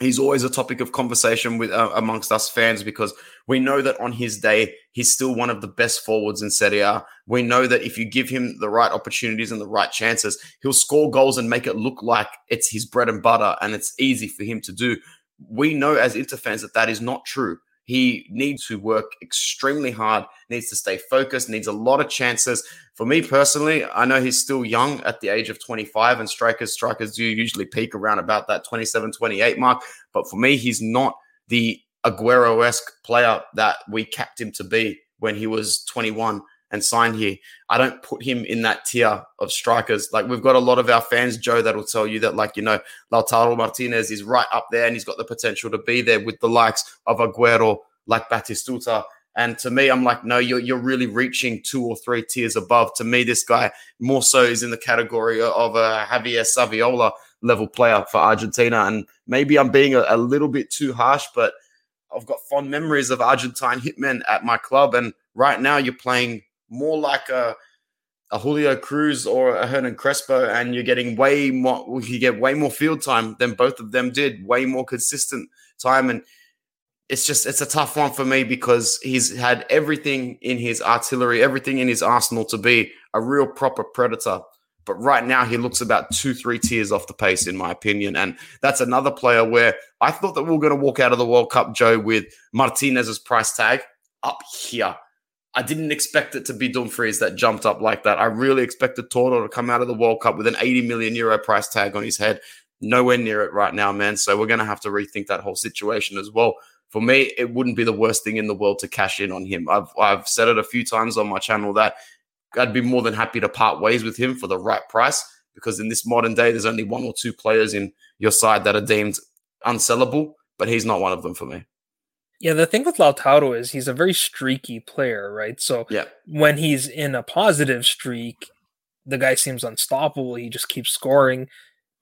He's always a topic of conversation with uh, amongst us fans because we know that on his day he's still one of the best forwards in Serie A. We know that if you give him the right opportunities and the right chances, he'll score goals and make it look like it's his bread and butter and it's easy for him to do. We know as Inter fans that that is not true. He needs to work extremely hard, needs to stay focused, needs a lot of chances. For me personally, I know he's still young at the age of 25, and strikers strikers do usually peak around about that 27, 28 mark. But for me, he's not the Aguero esque player that we capped him to be when he was 21 and signed here. I don't put him in that tier of strikers. Like we've got a lot of our fans, Joe, that will tell you that, like, you know, Lautaro Martinez is right up there and he's got the potential to be there with the likes of Aguero, like Batistuta. And to me, I'm like, no, you're, you're really reaching two or three tiers above. To me, this guy more so is in the category of a Javier Saviola level player for Argentina. And maybe I'm being a, a little bit too harsh, but I've got fond memories of Argentine hitmen at my club, and right now you're playing more like a a Julio Cruz or a Hernan Crespo, and you're getting way more. You get way more field time than both of them did. Way more consistent time, and it's just it's a tough one for me because he's had everything in his artillery, everything in his arsenal to be a real proper predator. But right now, he looks about two, three tiers off the pace, in my opinion. And that's another player where I thought that we were going to walk out of the World Cup, Joe, with Martinez's price tag up here. I didn't expect it to be Dumfries that jumped up like that. I really expected Tordo to come out of the World Cup with an 80 million euro price tag on his head. Nowhere near it right now, man. So we're going to have to rethink that whole situation as well. For me, it wouldn't be the worst thing in the world to cash in on him. I've I've said it a few times on my channel that I'd be more than happy to part ways with him for the right price because in this modern day, there's only one or two players in your side that are deemed unsellable, but he's not one of them for me. Yeah, the thing with Lautaro is he's a very streaky player, right? So yeah. when he's in a positive streak, the guy seems unstoppable. He just keeps scoring.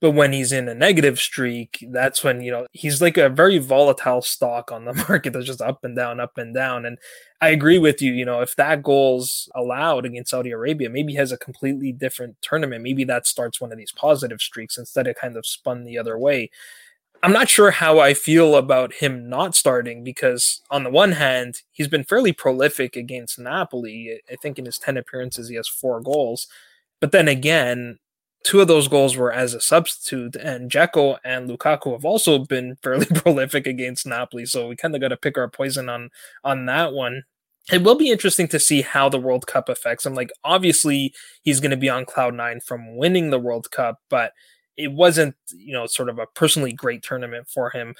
But when he's in a negative streak, that's when, you know, he's like a very volatile stock on the [laughs] market that's just up and down, up and down. And I agree with you, you know, if that goal's allowed against Saudi Arabia, maybe he has a completely different tournament. Maybe that starts one of these positive streaks instead of kind of spun the other way. I'm not sure how I feel about him not starting because, on the one hand, he's been fairly prolific against Napoli. I think in his 10 appearances, he has four goals. But then again, two of those goals were as a substitute, and Dzeko and Lukaku have also been [laughs] fairly prolific against Napoli. So we kind of got to pick our poison on on that one. It will be interesting to see how the World Cup affects him. Like, obviously, he's going to be on cloud nine from winning the World Cup, but it wasn't, you know, sort of a personally great tournament for him.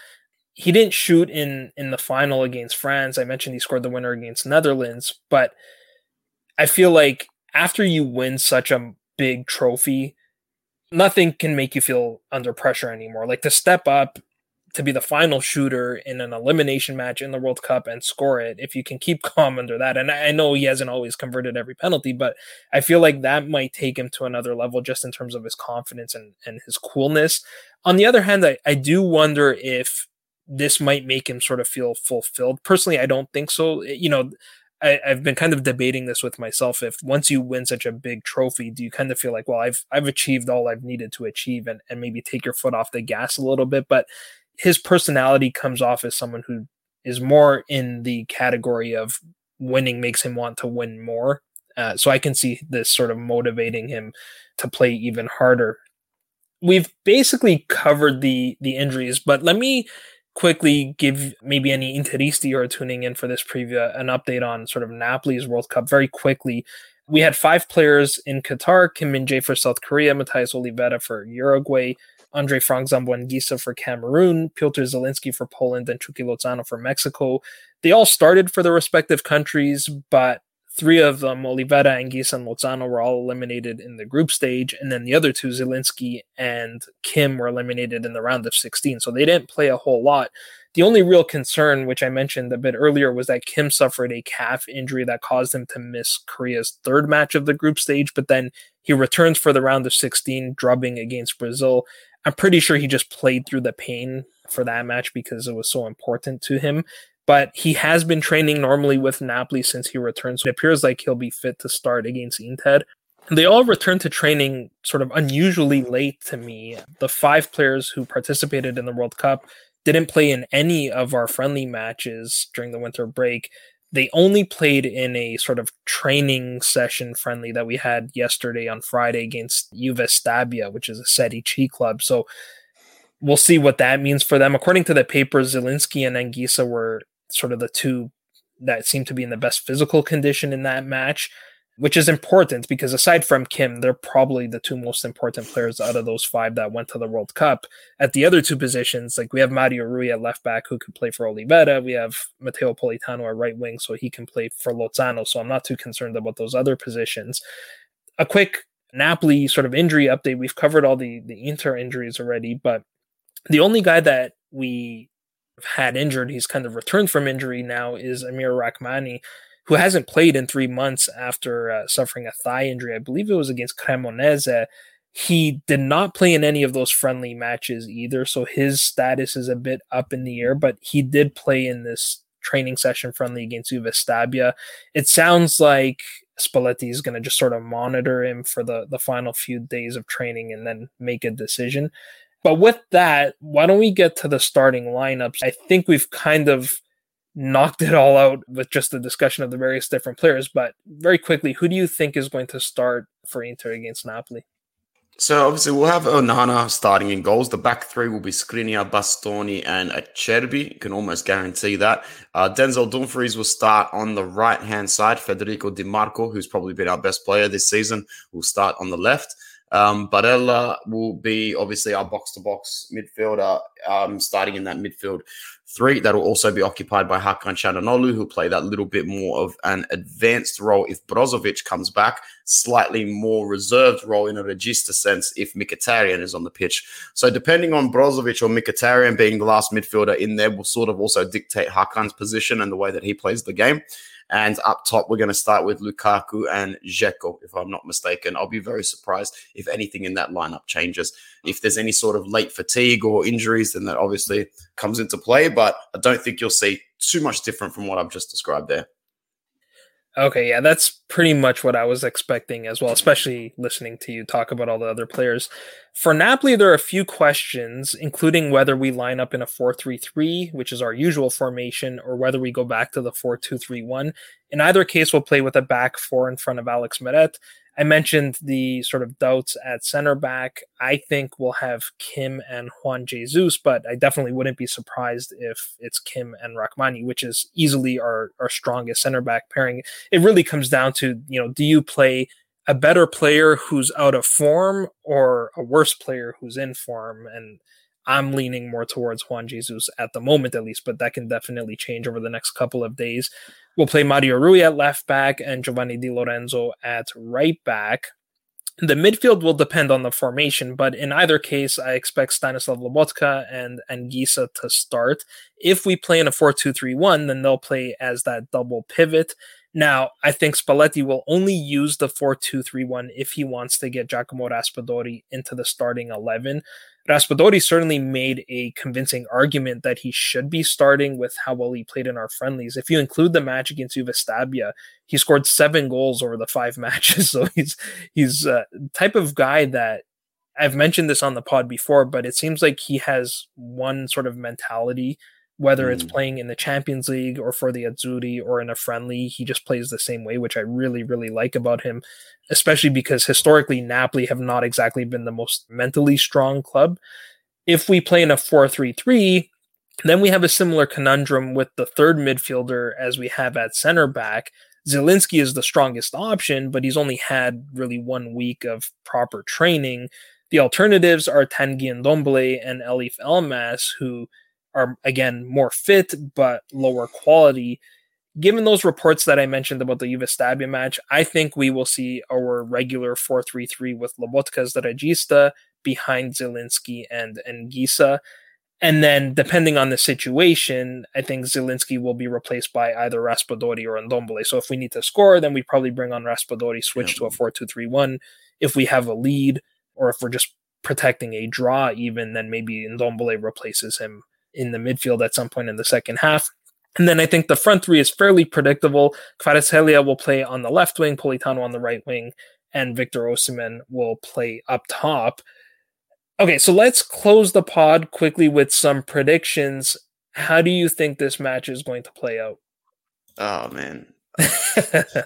He didn't shoot in in the final against France. I mentioned he scored the winner against Netherlands, but I feel like after you win such a big trophy, nothing can make you feel under pressure anymore. Like to step up to be the final shooter in an elimination match in the World Cup and score it, if you can keep [laughs] calm under that. And I know he hasn't always converted every penalty, but I feel like that might take him to another level just in terms of his confidence and, and his coolness. On the other hand, I, I do wonder if this might make him sort of feel fulfilled. Personally, I don't think so. Eh, you know, I, have been kind of debating this with myself. If once you win such a big trophy, do you kind of feel like, well, I've I've achieved all I've needed to achieve, and and maybe take your foot off the gas a little bit? But his personality comes off as someone who is more in the category of winning makes him want to win more. Uh, so I can see this sort of motivating him to play even harder. We've basically covered the the injuries, but let me quickly give maybe any Interisti who are tuning in for this preview an update on sort of Napoli's World Cup very quickly. We had five players in Qatar, Kim Min Jae for South Korea, Mathías Olivera for Uruguay, Andre Frank Zambo Anguissa for Cameroon, Piotr Zielinski for Poland, and Chucky Lozano for Mexico. They all started for their respective countries, but three of them, Olivera, Anguissa, and Lozano, were all eliminated in the group stage, and then the other two, Zielinski and Kim, were eliminated in the round of 16. So they didn't play a whole lot. The only real concern, which I mentioned a bit earlier, was that Kim suffered a calf injury that caused him to miss Korea's third match of the group stage, but then he returns for the round of 16, drubbing against Brazil. I'm pretty sure he just played through the pain for that match because it was so important to him but he has been training normally with Napoli since he returned. So it appears like he'll be fit to start against Inter. They all returned to training sort of unusually late to me. The five players who participated in the World Cup didn't play in any of our friendly matches during the winter break. They only played in a sort of training session friendly that we had yesterday on Friday against Juve Stabia, which is a Serie C club. So we'll see what that means for them. According to the paper, Zielinski and Anguissa were sort of the two that seemed to be in the best physical condition in that match, which is important because aside from Kim, they're probably the two most important players out of those five that went to the World Cup. At the other two positions, like we have Mario Rui at left back who could play for Olivera. We have Matteo Politano at right wing, so he can play for Lozano. So I'm not too concerned about those other positions. A quick Napoli sort of injury update. We've covered all the the Inter injuries already, but the only guy that we had injured, he's kind of returned from injury now, is Amir Rrahmani, who hasn't played in three months after uh, suffering a thigh injury. I believe it was against Cremonese. He did not play in any of those friendly matches either, so his status is a bit up in the air, but he did play in this training session friendly against Juve Stabia. It sounds like Spalletti is going to just sort of monitor him for the, the final few days of training and then make a decision. But with that, why don't we get to the starting lineups? I think we've kind of knocked it all out with just the discussion of the various different players. But very quickly, who do you think is going to start for Inter against Napoli? So obviously we'll have Onana starting in goals. The back three will be Skriniar, Bastoni, and Acerbi. You can almost guarantee that. Uh, Denzel Dumfries will start on the right hand side. Federico Di Marco, who's probably been our best player this season, will start on the left. Um, Barella will be obviously our box to box midfielder, um, starting in that midfield three. That will also be occupied by Hakan Calhanoglu, who'll play that little bit more of an advanced role if Brozovic comes back, slightly more reserved role in a regista sense if Mkhitaryan is on the pitch. So depending on Brozovic or Mkhitaryan being the last midfielder in there will sort of also dictate Hakan's position and the way that he plays the game. And up top, we're going to start with Lukaku and Dzeko, if I'm not mistaken. I'll be very surprised if anything in that lineup changes. If there's any sort of late fatigue or injuries, then that obviously comes into play. But I don't think you'll see too much different from what I've just described there. Okay, yeah, that's pretty much what I was expecting as well, especially listening to you talk about all the other players. For Napoli, there are a few questions, including whether we line up in a 4 3 3, which is our usual formation, or whether we go back to the 4 2 3 1. In either case, we'll play with a back four in front of Alex Meret. I mentioned the sort of doubts at center back. I think we'll have Kim and Juan Jesus, but I definitely wouldn't be surprised if it's Kim and Rrahmani, which is easily our, our strongest center back pairing. It really comes down to, you know, do you play a better player who's out of form or a worse player who's in form? And I'm leaning more towards Juan Jesus at the moment, at least, but that can definitely change over the next couple of days. We'll play Mario Rui at left back and Giovanni Di Lorenzo at right back. The midfield will depend on the formation, but in either case, I expect Stanislav Lobotka and Anguissa to start. If we play in a 4 2 3 1, then they'll play as that double pivot. Now, I think Spalletti will only use the 4 2 3 1 if he wants to get Giacomo Raspadori into the starting 11. Raspadori certainly made a convincing argument that he should be starting with how well he played in our friendlies. If you include the match against Juve Stabia, he scored seven goals over the five [laughs] matches. So he's he's a type of guy that I've mentioned this on the pod before, but it seems like he has one sort of mentality whether mm. it's playing in the Champions League or for the Azzurri or in a friendly, he just plays the same way, which I really, really like about him, especially because historically Napoli have not exactly been the most mentally strong club. If we play in a 4 3 3, then we have a similar conundrum with the third midfielder as we have at center back. Zielinski is the strongest option, but he's only had really one week of proper training. The alternatives are Tanguy Ndombele and Eljif Elmas, who are again more fit but lower quality. Given those reports that I mentioned about the Juve Stabia match, I think we will see our regular 4-3-3 with Lobotka as the regista behind Zielinski and Anguissa. And then, depending on the situation, I think Zielinski will be replaced by either Raspadori or Ndombele. So, if we need to score, then we probably bring on Raspadori, switch yeah. to a 4 2 3 1. If we have a lead, or if we're just protecting a draw, even, then maybe Ndombele replaces him in the midfield at some point in the second half. And then I think the front three is fairly predictable. Kvaratskhelia will play on the left wing, Politano on the right wing, and Victor Osimhen will play up top. Okay, so let's close the pod quickly with some predictions. How do you think this match is going to play out? Oh man, [laughs]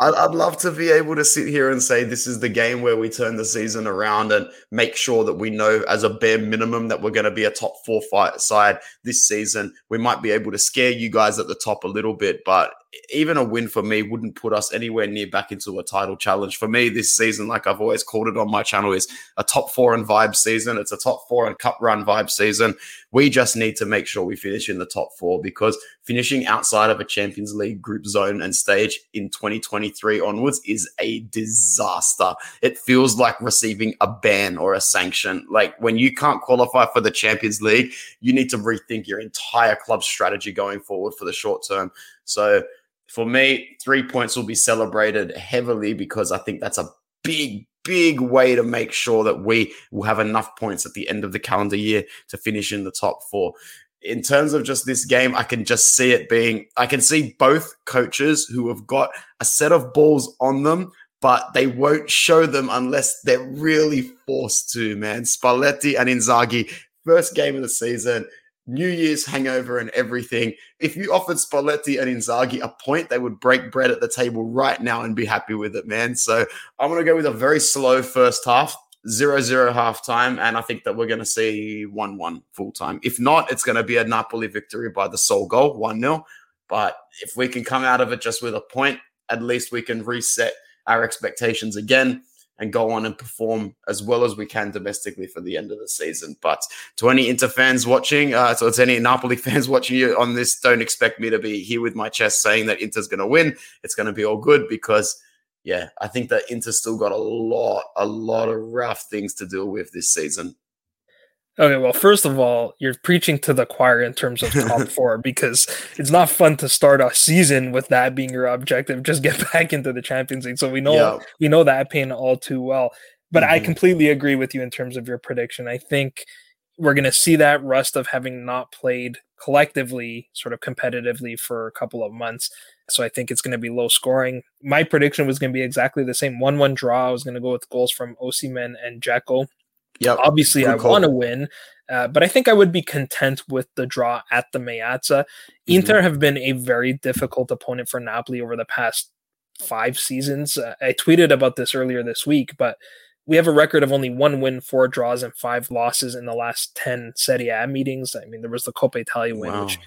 I'd, I'd love to be able to sit here and say this is the game where we turn the season around and make sure that we know as a bare minimum that we're going to be a top four fight side this season. We might be able to scare you guys at the top a little bit, but even a win for me wouldn't put us anywhere near back into a title challenge. For me, this season, like I've always called it on my channel, is a top four and vibe season. It's a top four and cup run vibe season. We just need to make sure we finish in the top four because finishing outside of a Champions League group zone and stage in 2023 onwards is a disaster. It feels like receiving a ban or a sanction. Like when you can't qualify for the Champions League, you need to rethink your entire club strategy going forward for the short term. So, for me, three points will be celebrated heavily because I think that's a big, big way to make sure that we will have enough points at the end of the calendar year to finish in the top four. In terms of just this game, I can just see it being, I can see both coaches who have got a set of balls on them, but they won't show them unless they're really forced to, man. Spalletti and Inzaghi, first game of the season, New Year's hangover and everything. If you offered Spalletti and Inzaghi a point, they would break bread at the table right now and be happy with it, man. So I'm going to go with a very slow first half, zero zero half time, and I think that we're going to see one one full time. If not, it's going to be a Napoli victory by the sole goal, one 0 But if we can come out of it just with a point, at least we can reset our expectations again and go on and perform as well as we can domestically for the end of the season. But to any Inter fans watching, uh, so to any Napoli [laughs] fans watching you on this, don't expect me to be here with my chest saying that Inter's going to win. It's going to be all good because, yeah, I think that Inter's still got a lot, a lot of rough things to deal with this season. Okay, well, first of all, you're preaching to the choir in terms of top [laughs] four because it's not fun to start a season with that being your objective. [laughs] Just get back into the Champions League. So we know yeah. we know that pain all too well. But mm-hmm. I completely agree with you in terms of your prediction. I think we're going to see that rust of having not played collectively, sort of competitively for a couple of months. So I think it's going to be low scoring. My prediction was going to be exactly the same: one-one draw. I was going to go with goals from Osimhen and Dzeko. Yep. Obviously, Good I want to win, uh, but I think I would be content with the draw at the Meazza. Mm-hmm. Inter have been a very difficult opponent for Napoli over the past five seasons. Uh, I tweeted about this earlier this week, but we have a record of only one win, four draws, and five losses in the last 10 Serie A meetings. I mean, there was the Coppa Italia win, wow. which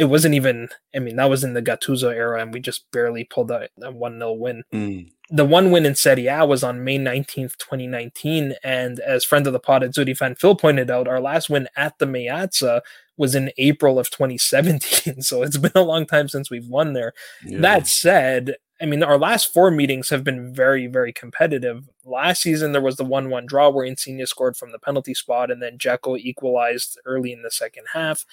it wasn't even, I mean, that was in the Gattuso era, and we just barely pulled a, a 1 0 win. Mm the one win in Serie A was on May 19th, 2019. And as friend of the pod Azzurri fan Phil pointed out, our last win at the Meazza was in April of 2017. [laughs] so it's been a long time since we've won there. Yeah. That said, I mean, our last four meetings have been very, very competitive. Last season, there was the 1 1 draw where Insigne scored from the penalty spot, and then Dzeko equalized early in the second half.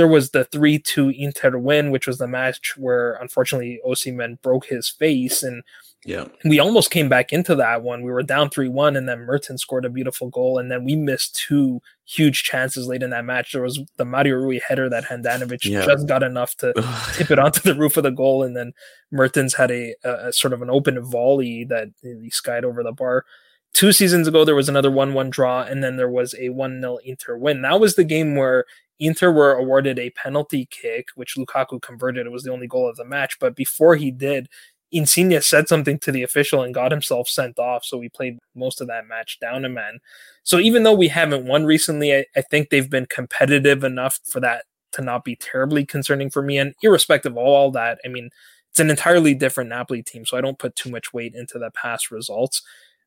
There was the 3 2 Inter win, which was the match where unfortunately Osimhen broke his face. And yeah. We almost came back into that one. We were down 3 1, and then Mertens scored a beautiful goal. And then we missed two huge chances late in that match. There was the Mario Rui header that Handanovic yeah. just got enough to [laughs] tip it onto the roof of the goal. And then Mertens had a, a, sort of an open volley that he skied over the bar. Two seasons ago, there was another 1 1 draw, and then there was a 1 0 Inter win. That was the game where Inter were awarded a penalty kick, which Lukaku converted. It was the only goal of the match. But before he did, Insigne said something to the official and got himself sent off. So we played most of that match down a man. So even though we haven't won recently, I, I, think they've been competitive enough for that to not be terribly concerning for me. And irrespective of all that, I mean, it's an entirely different Napoli team. So I don't put too much weight into the past results.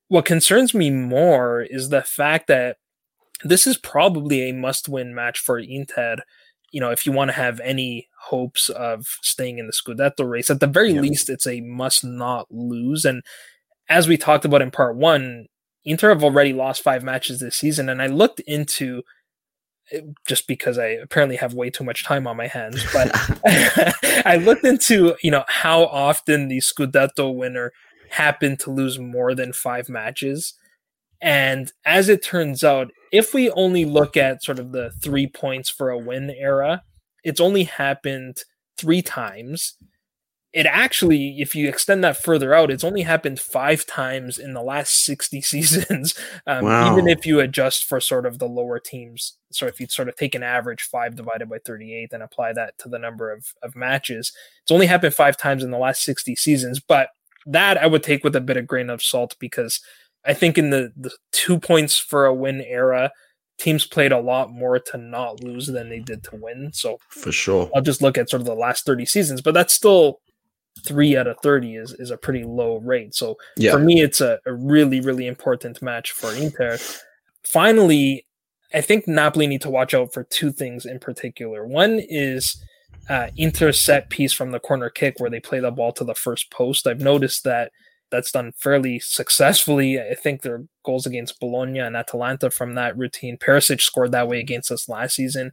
What concerns me more is the fact that this is probably a must win match for Inter you know, if you want to have any hopes of staying in the Scudetto race, at the very yeah. least, it's a must not lose. And as we talked about in part one, Inter have already lost five matches this season. And I looked into just because I apparently have way too much time on my hands, [laughs] but [laughs] I looked into, you know, how often the Scudetto winner happened to lose more than five matches. And as it turns out, if we only look at sort of the three points for a win era, it's only happened three times. It actually, if you extend that further out, it's only happened five times in the last 60 [laughs] seasons. Um, wow. Even if you adjust for sort of the lower teams. So if you sort of take an average five divided by 38 and apply that to the number of, of matches, it's only happened five times in the last 60 seasons. But that I would take with a bit of grain of salt because I think in the, the two points for a win era, teams played a lot more to not lose than they did to win. So for sure, I'll just look at sort of the last 30 seasons, but that's still three out of 30 is, is a pretty low rate. So yeah. for me, it's a, a really, really important match for Inter. Finally, I think Napoli need to watch out for two things in particular. One is uh, Inter set piece from the corner kick where they play the ball to the first post. I've noticed that that's done fairly successfully. I think their goals against Bologna and Atalanta from that routine. Perisic scored that way against us last season.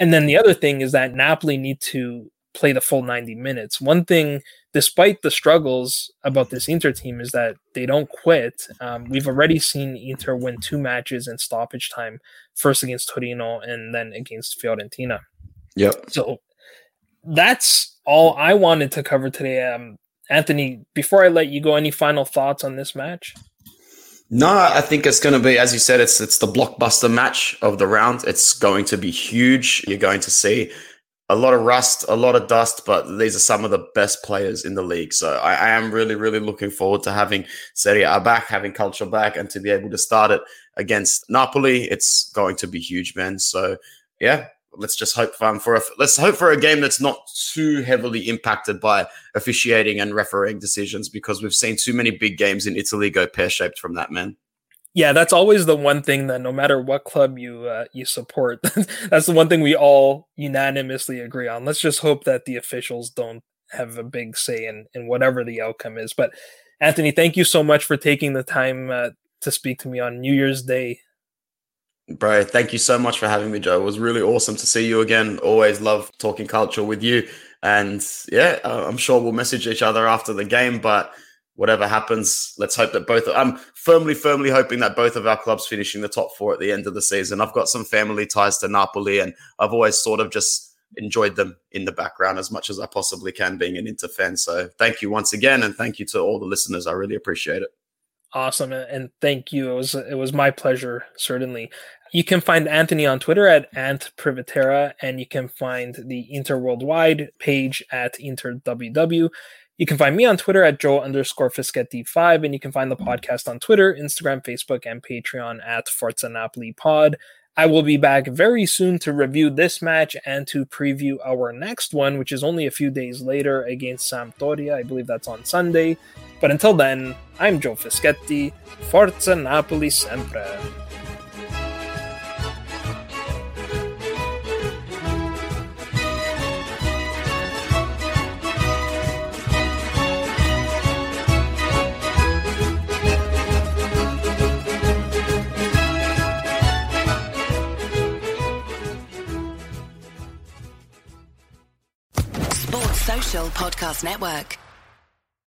And then the other thing is that Napoli need to play the full 90 minutes. One thing, despite the struggles about this Inter team, is that they don't quit. Um, we've already seen Inter win two matches in stoppage time, first against Torino and then against Fiorentina. Yep. So that's all I wanted to cover today. Um, Anthony, before I let you go, any final thoughts on this match? No, I think it's going to be, as you said, it's it's the blockbuster match of the round. It's going to be huge. You're going to see a lot of rust, a lot of dust, but these are some of the best players in the league. So I, I am really, really looking forward to having Serie A back, having culture back, and to be able to start it against Napoli. It's going to be huge, man. So yeah, let's just hope um, for a, let's hope for a game that's not too heavily impacted by officiating and refereeing decisions because we've seen too many big games in Italy go pear shaped from that man. Yeah, that's always the one thing that no matter what club you uh, you support, [laughs] that's the one thing we all unanimously agree on. Let's just hope that the officials don't have a big say in in whatever the outcome is. But Anthony, thank you so much for taking the time uh, to speak to me on New Year's Day Bro, thank you so much for having me, Joe. It was really awesome to see you again. Always love talking culture with you. And yeah, uh, I'm sure we'll message each other after the game, but whatever happens, let's hope that both. I'm firmly, firmly hoping that both of our clubs finishing the top four at the end of the season. I've got some family ties to Napoli, and I've always sort of just enjoyed them in the background as much as I possibly can, being an Inter fan. So thank you once again, and thank you to all the listeners. I really appreciate it. Awesome, and thank you. It was it was my pleasure, certainly. You can find Anthony on Twitter at Ant Privetera, and you can find the Inter Worldwide page at InterWW. You can find me on Twitter at Joe underscore Fischetti5, and you can find the podcast on Twitter, Instagram, Facebook, and Patreon at Forza Pod. I will be back very soon to review this match and to preview our next one, which is only a few days later against Sampdoria. I believe that's on Sunday. But until then, I'm Joe Fischetti. Forza Napoli sempre. Podcast Network.